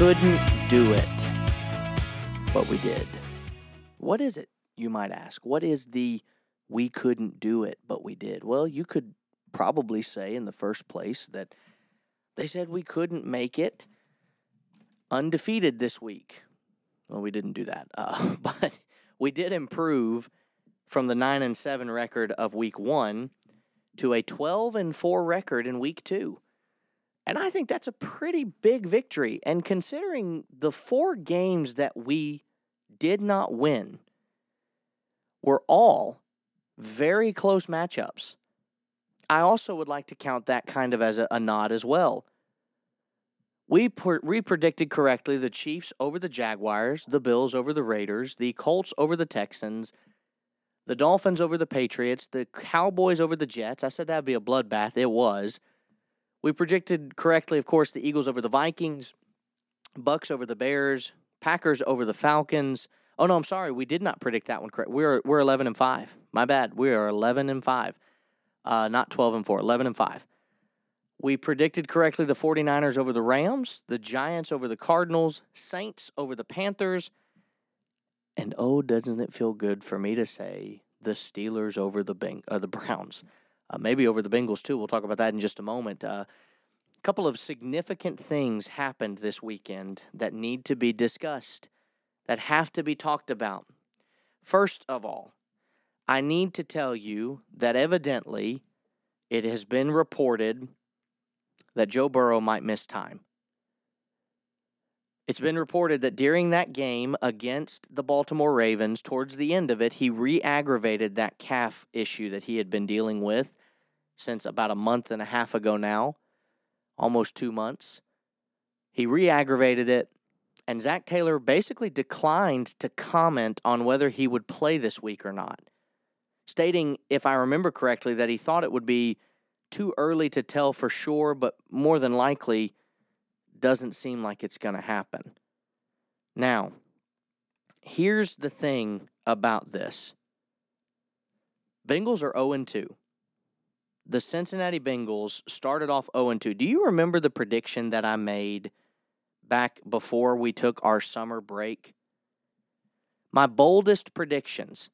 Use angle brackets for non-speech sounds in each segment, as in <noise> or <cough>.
couldn't do it, but we did. What is it, you might ask? What is the we couldn't do it, but we did? Well, you could probably say in the first place that they said we couldn't make it undefeated this week. Well, we didn't do that, uh, <laughs> but we did improve from the nine and seven record of week one to a twelve and four record in week two. And I think that's a pretty big victory. And considering the four games that we did not win were all very close matchups, I also would like to count that kind of as a, a nod as well. We, per- we predicted correctly the Chiefs over the Jaguars, the Bills over the Raiders, the Colts over the Texans, the Dolphins over the Patriots, the Cowboys over the Jets. I said that'd be a bloodbath. It was. We predicted correctly, of course, the Eagles over the Vikings, Bucks over the Bears, Packers over the Falcons. Oh no, I'm sorry, we did not predict that one correct. We're we're 11 and five. My bad. We are 11 and five, uh, not 12 and four. 11 and five. We predicted correctly the 49ers over the Rams, the Giants over the Cardinals, Saints over the Panthers, and oh, doesn't it feel good for me to say the Steelers over the Beng- uh, the Browns? Uh, maybe over the Bengals too. We'll talk about that in just a moment. A uh, couple of significant things happened this weekend that need to be discussed, that have to be talked about. First of all, I need to tell you that evidently it has been reported that Joe Burrow might miss time. It's been reported that during that game against the Baltimore Ravens, towards the end of it, he re aggravated that calf issue that he had been dealing with since about a month and a half ago now, almost two months. He re aggravated it, and Zac Taylor basically declined to comment on whether he would play this week or not, stating, if I remember correctly, that he thought it would be too early to tell for sure, but more than likely doesn't seem like it's going to happen. Now, here's the thing about this Bengals are 0 2. The Cincinnati Bengals started off 0 2. Do you remember the prediction that I made back before we took our summer break? My boldest predictions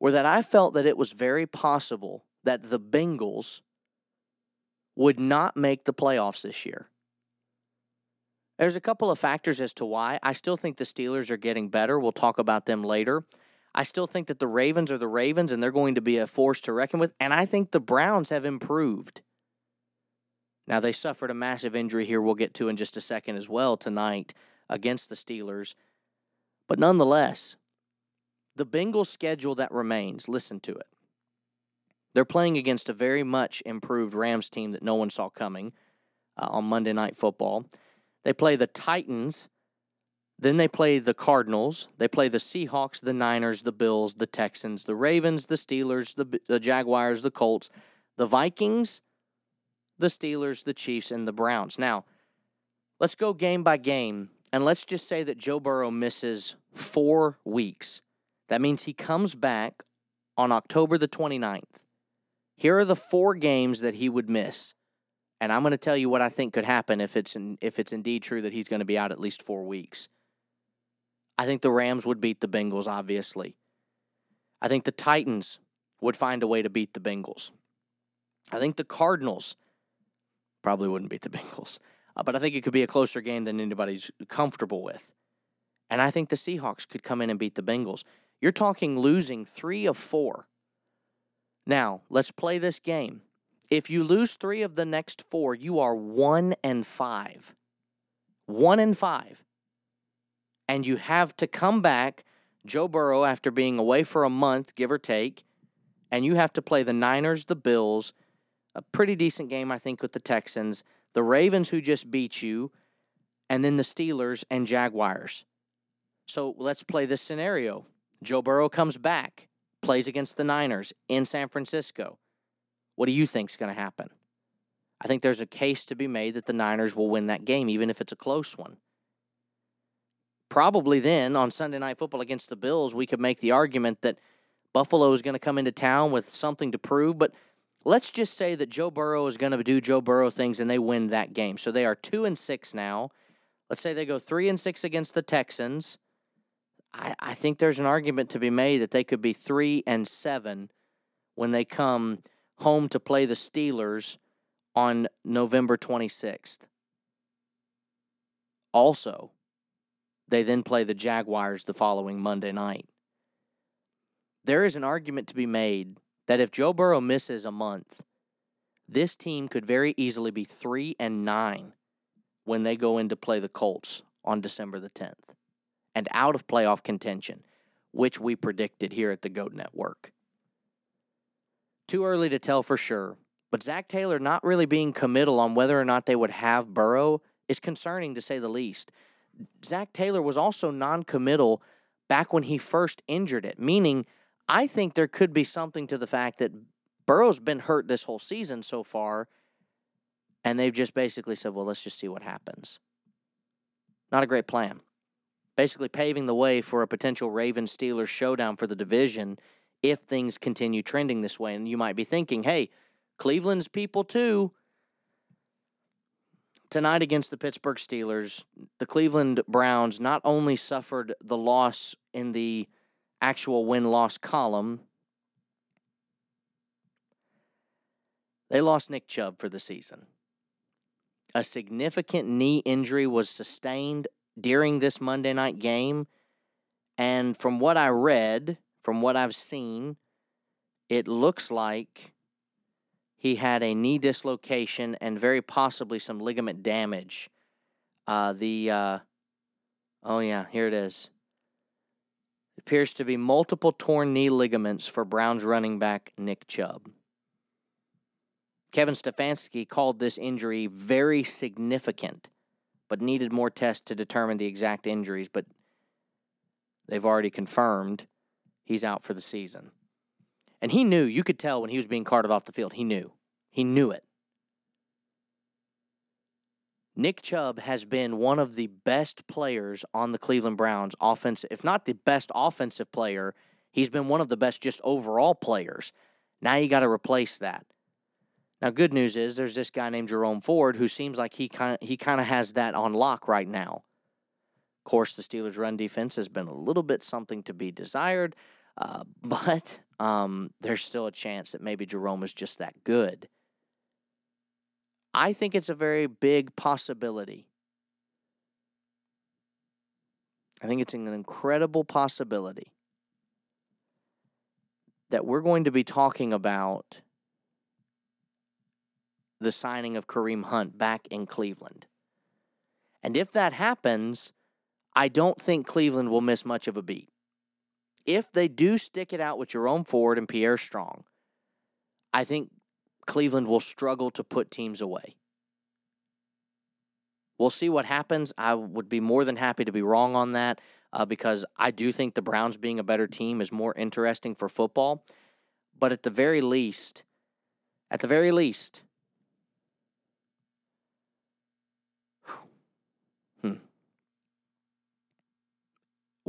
were that I felt that it was very possible that the Bengals would not make the playoffs this year. There's a couple of factors as to why. I still think the Steelers are getting better. We'll talk about them later. I still think that the Ravens are the Ravens and they're going to be a force to reckon with. And I think the Browns have improved. Now, they suffered a massive injury here, we'll get to in just a second as well tonight against the Steelers. But nonetheless, the Bengals schedule that remains, listen to it. They're playing against a very much improved Rams team that no one saw coming uh, on Monday Night Football. They play the Titans. Then they play the Cardinals. They play the Seahawks, the Niners, the Bills, the Texans, the Ravens, the Steelers, the, the Jaguars, the Colts, the Vikings, the Steelers, the Chiefs, and the Browns. Now, let's go game by game, and let's just say that Joe Burrow misses four weeks. That means he comes back on October the 29th. Here are the four games that he would miss and I'm going to tell you what I think could happen if it's in, if it's indeed true that he's going to be out at least four weeks. I think the Rams would beat the Bengals, obviously. I think the Titans would find a way to beat the Bengals. I think the Cardinals probably wouldn't beat the <laughs> Bengals, uh, but I think it could be a closer game than anybody's comfortable with. And I think the Seahawks could come in and beat the Bengals. You're talking losing three of four. Now, let's play this game. If you lose three of the next four, you are one and five. One and five. And you have to come back, Joe Burrow, after being away for a month, give or take, and you have to play the Niners, the Bills, a pretty decent game, I think, with the Texans, the Ravens, who just beat you, and then the Steelers and Jaguars. So let's play this scenario. Joe Burrow comes back, plays against the Niners in San Francisco. What do you think is going to happen? I think there's a case to be made that the Niners will win that game, even if it's a close one. Probably then on Sunday Night Football against the Bills, we could make the argument that Buffalo is going to come into town with something to prove. But let's just say that Joe Burrow is going to do Joe Burrow things and they win that game. So they are two and six now. let's say they go three and six against the Texans. I, I think there's an argument to be made that they could be three and seven when they come home to play the Steelers on November 26th. Also, they then play the Jaguars the following Monday night. There is an argument to be made that if Joe Burrow misses a month, this team could very easily be 3 and 9 when they go in to play the Colts on December the 10th and out of playoff contention, which we predicted here at the GOAT Network. Too early to tell for sure, but Zac Taylor not really being committal on whether or not they would have Burrow is concerning to say the least. Zac Taylor was also non committal back when he first injured it, meaning I think there could be something to the fact that Burrow's been hurt this whole season so far, and they've just basically said, well, let's just see what happens. Not a great plan. Basically, paving the way for a potential Ravens Steelers showdown for the division if things continue trending this way. And you might be thinking, hey, Cleveland's people too tonight against the Pittsburgh Steelers, the Cleveland Browns not only suffered the loss in the actual win loss column, they lost Nick Chubb for the season. A significant knee injury was sustained during this Monday night game. And from what I read, from what I've seen, it looks like he had a knee dislocation and very possibly some ligament damage. Uh, the uh, oh yeah, here it is. It appears to be multiple torn knee ligaments for Browns running back Nick Chubb. Kevin Stefanski called this injury very significant, but needed more tests to determine the exact injuries. But they've already confirmed he's out for the season. And he knew, you could tell when he was being carted off the field, he knew. He knew it. Nick Chubb has been one of the best players on the Cleveland Browns offense, if not the best offensive player, he's been one of the best just overall players. Now you got to replace that. Now, good news is there's this guy named Jerome Ford who seems like he kind he kind of has that on lock right now. Of course, the Steelers' run defense has been a little bit something to be desired. Uh, <laughs> but um, there's still a chance that maybe Jerome is just that good. I think it's a very big possibility. I think it's an incredible possibility that we're going to be talking about the signing of Kareem Hunt back in Cleveland. And if that happens, I don't think Cleveland will miss much of a beat if they do stick it out with Jerome Ford and Pierre Strong, I think Cleveland will struggle to put teams away. We'll see what happens. I would be more than happy to be wrong on that uh, because I do think the Browns being a better team is more interesting for football. But at the very least, at the very least,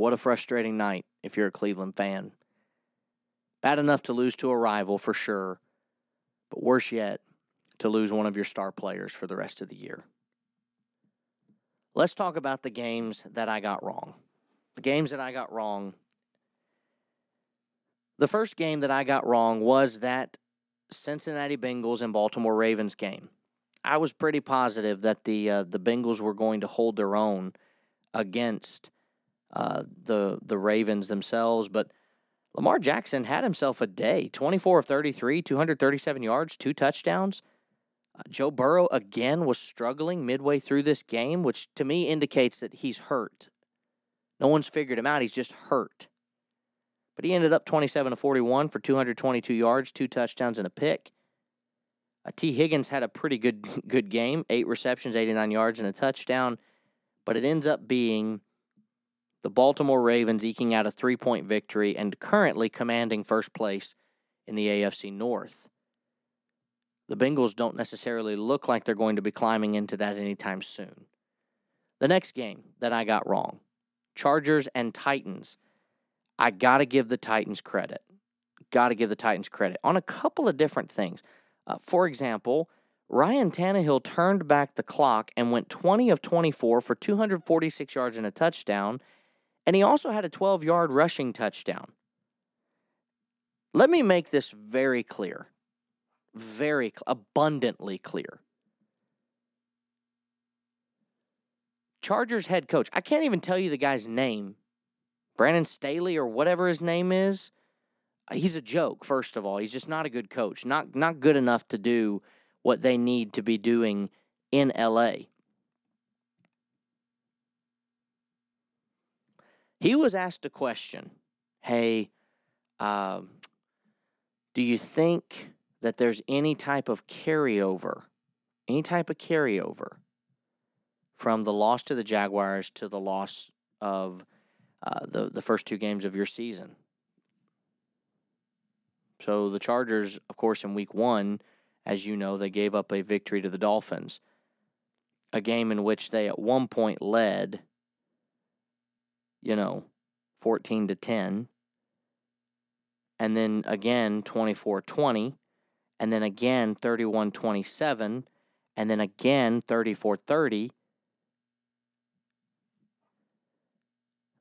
what a frustrating night if you're a Cleveland fan. Bad enough to lose to a rival for sure, but worse yet, to lose one of your star players for the rest of the year. Let's talk about the games that I got wrong. The games that I got wrong. The first game that I got wrong was that Cincinnati Bengals and Baltimore Ravens game. I was pretty positive that the uh, the Bengals were going to hold their own against uh, the the Ravens themselves. But Lamar Jackson had himself a day 24 of 33, 237 yards, two touchdowns. Uh, Joe Burrow again was struggling midway through this game, which to me indicates that he's hurt. No one's figured him out. He's just hurt. But he ended up 27 to 41 for 222 yards, two touchdowns, and a pick. Uh, Tee Higgins had a pretty good <laughs> good game, eight receptions, 89 yards, and a touchdown. But it ends up being the Baltimore Ravens eking out a three point victory and currently commanding first place in the AFC North. The Bengals don't necessarily look like they're going to be climbing into that anytime soon. The next game that I got wrong Chargers and Titans. I got to give the Titans credit. Got to give the Titans credit on a couple of different things. Uh, for example, Ryan Tannehill turned back the clock and went 20 of 24 for 246 yards and a touchdown. And he also had a 12 yard rushing touchdown. Let me make this very clear, very abundantly clear. Chargers head coach, I can't even tell you the guy's name, Brandon Staley or whatever his name is. Uh, he's a joke, first of all. He's just not a good coach, not, not good enough to do what they need to be doing in LA. He was asked a question Hey, uh, do you think that there's any type of carryover, any type of carryover from the loss to the Jaguars to the loss of uh, the, the first two games of your season? So the Chargers, of course, in week one, as you know, they gave up a victory to the Dolphins, a game in which they at one point led, you know, 14 to 10, and then again 24 20, and then again 31 27, and then again 34 30.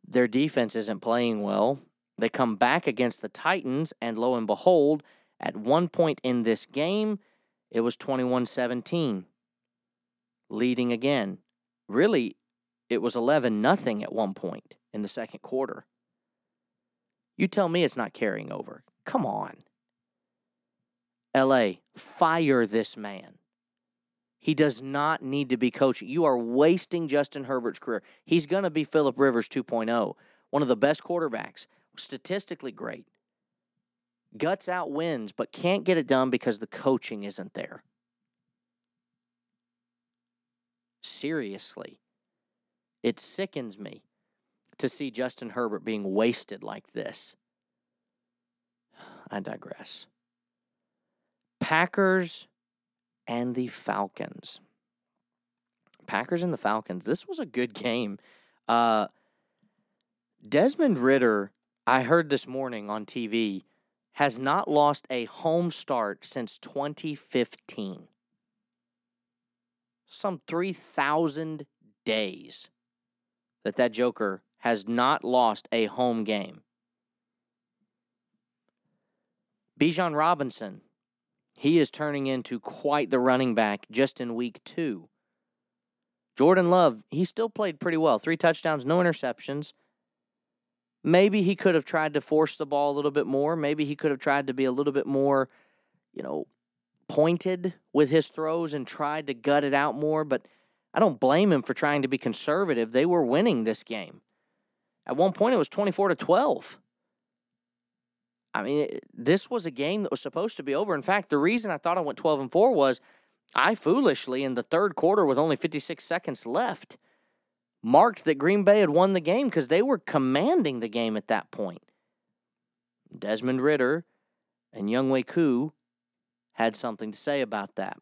Their defense isn't playing well. They come back against the Titans, and lo and behold, at one point in this game, it was 21 17, leading again. Really, it was 11 nothing at one point in the second quarter. You tell me it's not carrying over. Come on. LA, fire this man. He does not need to be coaching. You are wasting Justin Herbert's career. He's going to be Philip Rivers 2.0, one of the best quarterbacks, statistically great guts out wins, but can't get it done because the coaching isn't there. Seriously. It sickens me to see Justin Herbert being wasted like this. I digress. Packers and the Falcons. Packers and the Falcons. This was a good game. Uh, Desmond Ridder, I heard this morning on TV, has not lost a home start since 2015. Some 3,000 days that that Joker has not lost a home game. Bijan Robinson, he is turning into quite the running back just in week two. Jordan Love, he still played pretty well. Three touchdowns, no interceptions. Maybe he could have tried to force the ball a little bit more. Maybe he could have tried to be a little bit more, you know, pointed with his throws and tried to gut it out more. But I don't blame him for trying to be conservative. They were winning this game. At one point, it was 24 to 12. I mean, this was a game that was supposed to be over. In fact, the reason I thought I went 12 and 4 was I foolishly, in the third quarter with only 56 seconds left, marked that Green Bay had won the game because they were commanding the game at that point. Desmond Ridder and Younghoe Koo had something to say about that.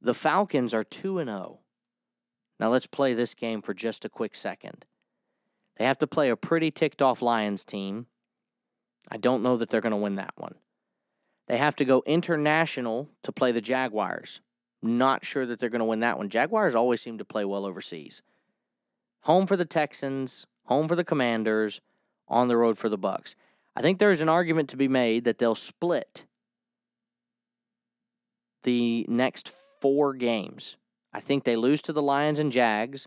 The Falcons are 2 and 0. Now let's play this game for just a quick second. They have to play a pretty ticked off Lions team. I don't know that they're going to win that one. They have to go international to play the Jaguars. Not sure that they're going to win that one. Jaguars always seem to play well overseas. Home for the Texans, home for the Commanders, on the road for the Bucks. I think there's an argument to be made that they'll split the next four games. I think they lose to the Lions and Jags,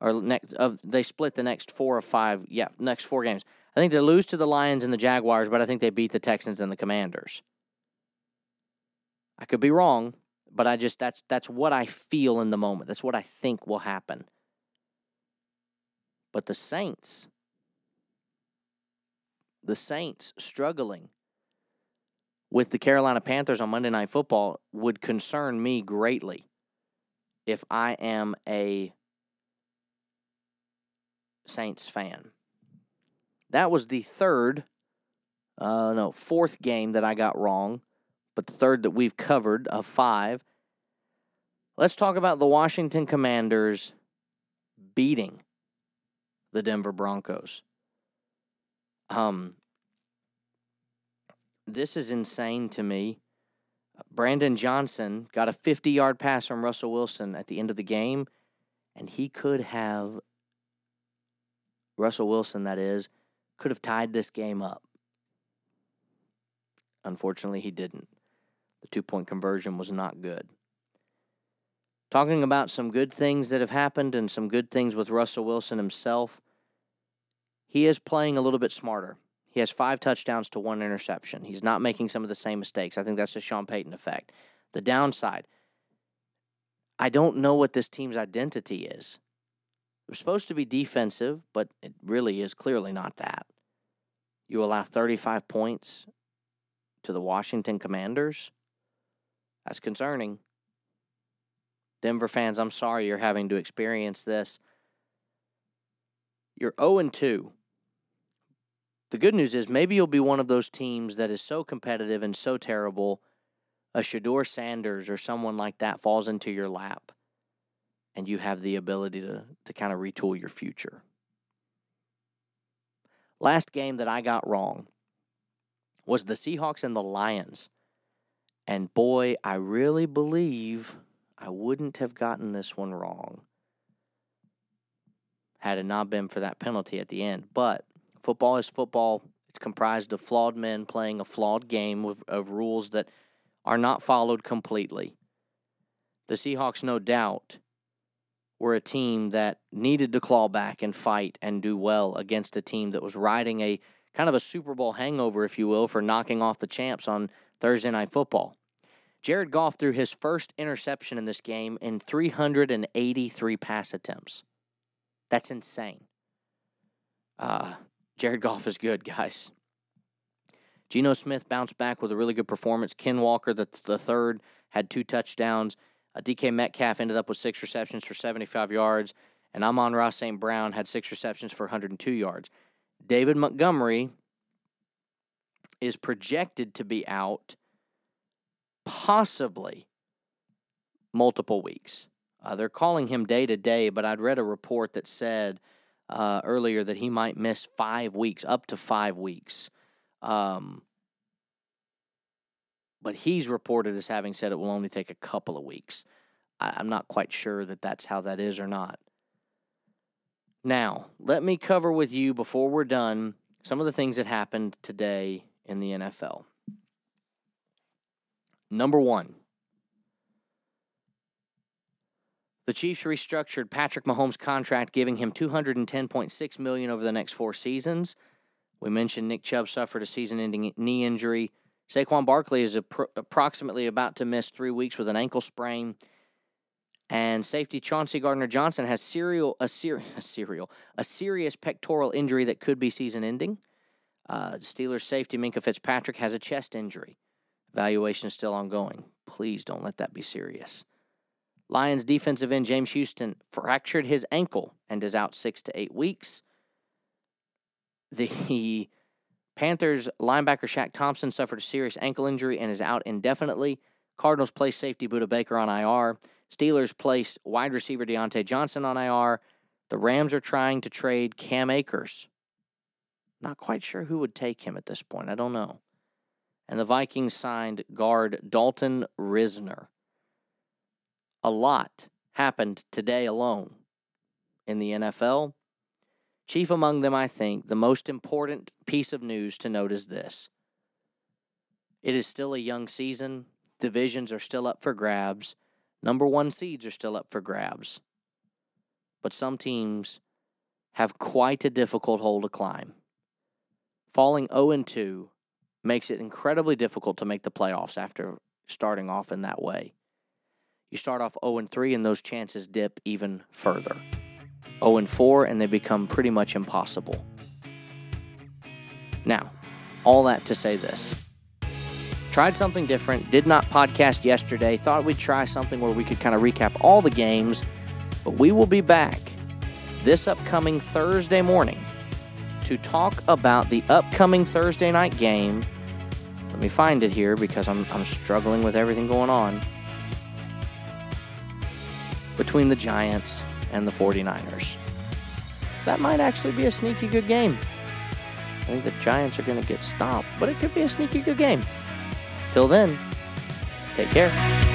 or next of they split the next four or five. Yeah, next four games. I think they lose to the Lions and the Jaguars, but I think they beat the Texans and the Commanders. I could be wrong, but I just that's that's what I feel in the moment. That's what I think will happen. But the Saints the Saints struggling with the Carolina Panthers on Monday Night Football would concern me greatly if I am a Saints fan. That was the third, uh, no, fourth game that I got wrong but the third that we've covered of five. Let's talk about the Washington Commanders beating the Denver Broncos. Um, this is insane to me. Brandon Johnson got a 50 yard pass from Russell Wilson at the end of the game, and he could have, Russell Wilson, that is, could have tied this game up. Unfortunately, he didn't. The two point conversion was not good. Talking about some good things that have happened and some good things with Russell Wilson himself, he is playing a little bit smarter. He has five touchdowns to one interception. He's not making some of the same mistakes. I think that's the Sean Payton effect. The downside, I don't know what this team's identity is. It was supposed to be defensive, but it really is clearly not that. You allow 35 points to the Washington Commanders. That's concerning. Denver fans, I'm sorry you're having to experience this. You're 0 2 the good news is maybe you'll be one of those teams that is so competitive and so terrible, a Shedeur Sanders or someone like that falls into your lap and you have the ability to, to kind of retool your future. Last game that I got wrong was the Seahawks and the Lions. And boy, I really believe I wouldn't have gotten this one wrong had it not been for that penalty at the end. But Football is football. It's comprised of flawed men playing a flawed game of, of rules that are not followed completely. The Seahawks, no doubt, were a team that needed to claw back and fight and do well against a team that was riding a kind of a Super Bowl hangover, if you will, for knocking off the champs on Thursday Night Football. Jared Goff threw his first interception in this game in 383 pass attempts. That's insane. Uh, Jared Goff is good, guys. Geno Smith bounced back with a really good performance. Ken Walker, the, the third, had two touchdowns. Uh, DK Metcalf ended up with six receptions for 75 yards. And Amon-Ra St. Brown had six receptions for 102 yards. David Montgomery is projected to be out possibly multiple weeks. Uh, they're calling him day to day, but I'd read a report that said uh, earlier that he might miss five weeks, up to five weeks. Um, but he's reported as having said it will only take a couple of weeks. I, I'm not quite sure that that's how that is or not. Now, let me cover with you before we're done some of the things that happened today in the NFL. Number one, The Chiefs restructured Patrick Mahomes' contract, giving him 210.6 million over the next four seasons. We mentioned Nick Chubb suffered a season-ending knee injury. Saquon Barkley is approximately about to miss three weeks with an ankle sprain. And safety Chauncey Gardner Johnson has serial a, ser- <laughs> a serial a serious pectoral injury that could be season-ending. Uh, Steelers safety Minkah Fitzpatrick has a chest injury. Evaluation is still ongoing. Please don't let that be serious. Lions defensive end James Houston fractured his ankle and is out six to eight weeks. The <laughs> Panthers linebacker Shaq Thompson suffered a serious ankle injury and is out indefinitely. Cardinals place safety Budda Baker on IR. Steelers place wide receiver Diontae Johnson on IR. The Rams are trying to trade Cam Akers. Not quite sure who would take him at this point. I don't know. And the Vikings signed guard Dalton Risner a lot happened today alone in the NFL. Chief among them, I think, the most important piece of news to note is this it is still a young season. Divisions are still up for grabs. Number one seeds are still up for grabs. But some teams have quite a difficult hole to climb. Falling 0 2 makes it incredibly difficult to make the playoffs after starting off in that way. You start off 0 and 3, and those chances dip even further. 0 and 4, and they become pretty much impossible. Now, all that to say this. Tried something different, did not podcast yesterday, thought we'd try something where we could kind of recap all the games, but we will be back this upcoming Thursday morning to talk about the upcoming Thursday night game. Let me find it here because I'm, I'm struggling with everything going on between the Giants and the 49ers. That might actually be a sneaky good game. I think the Giants are going to get stomped, but it could be a sneaky good game. Till then, take care.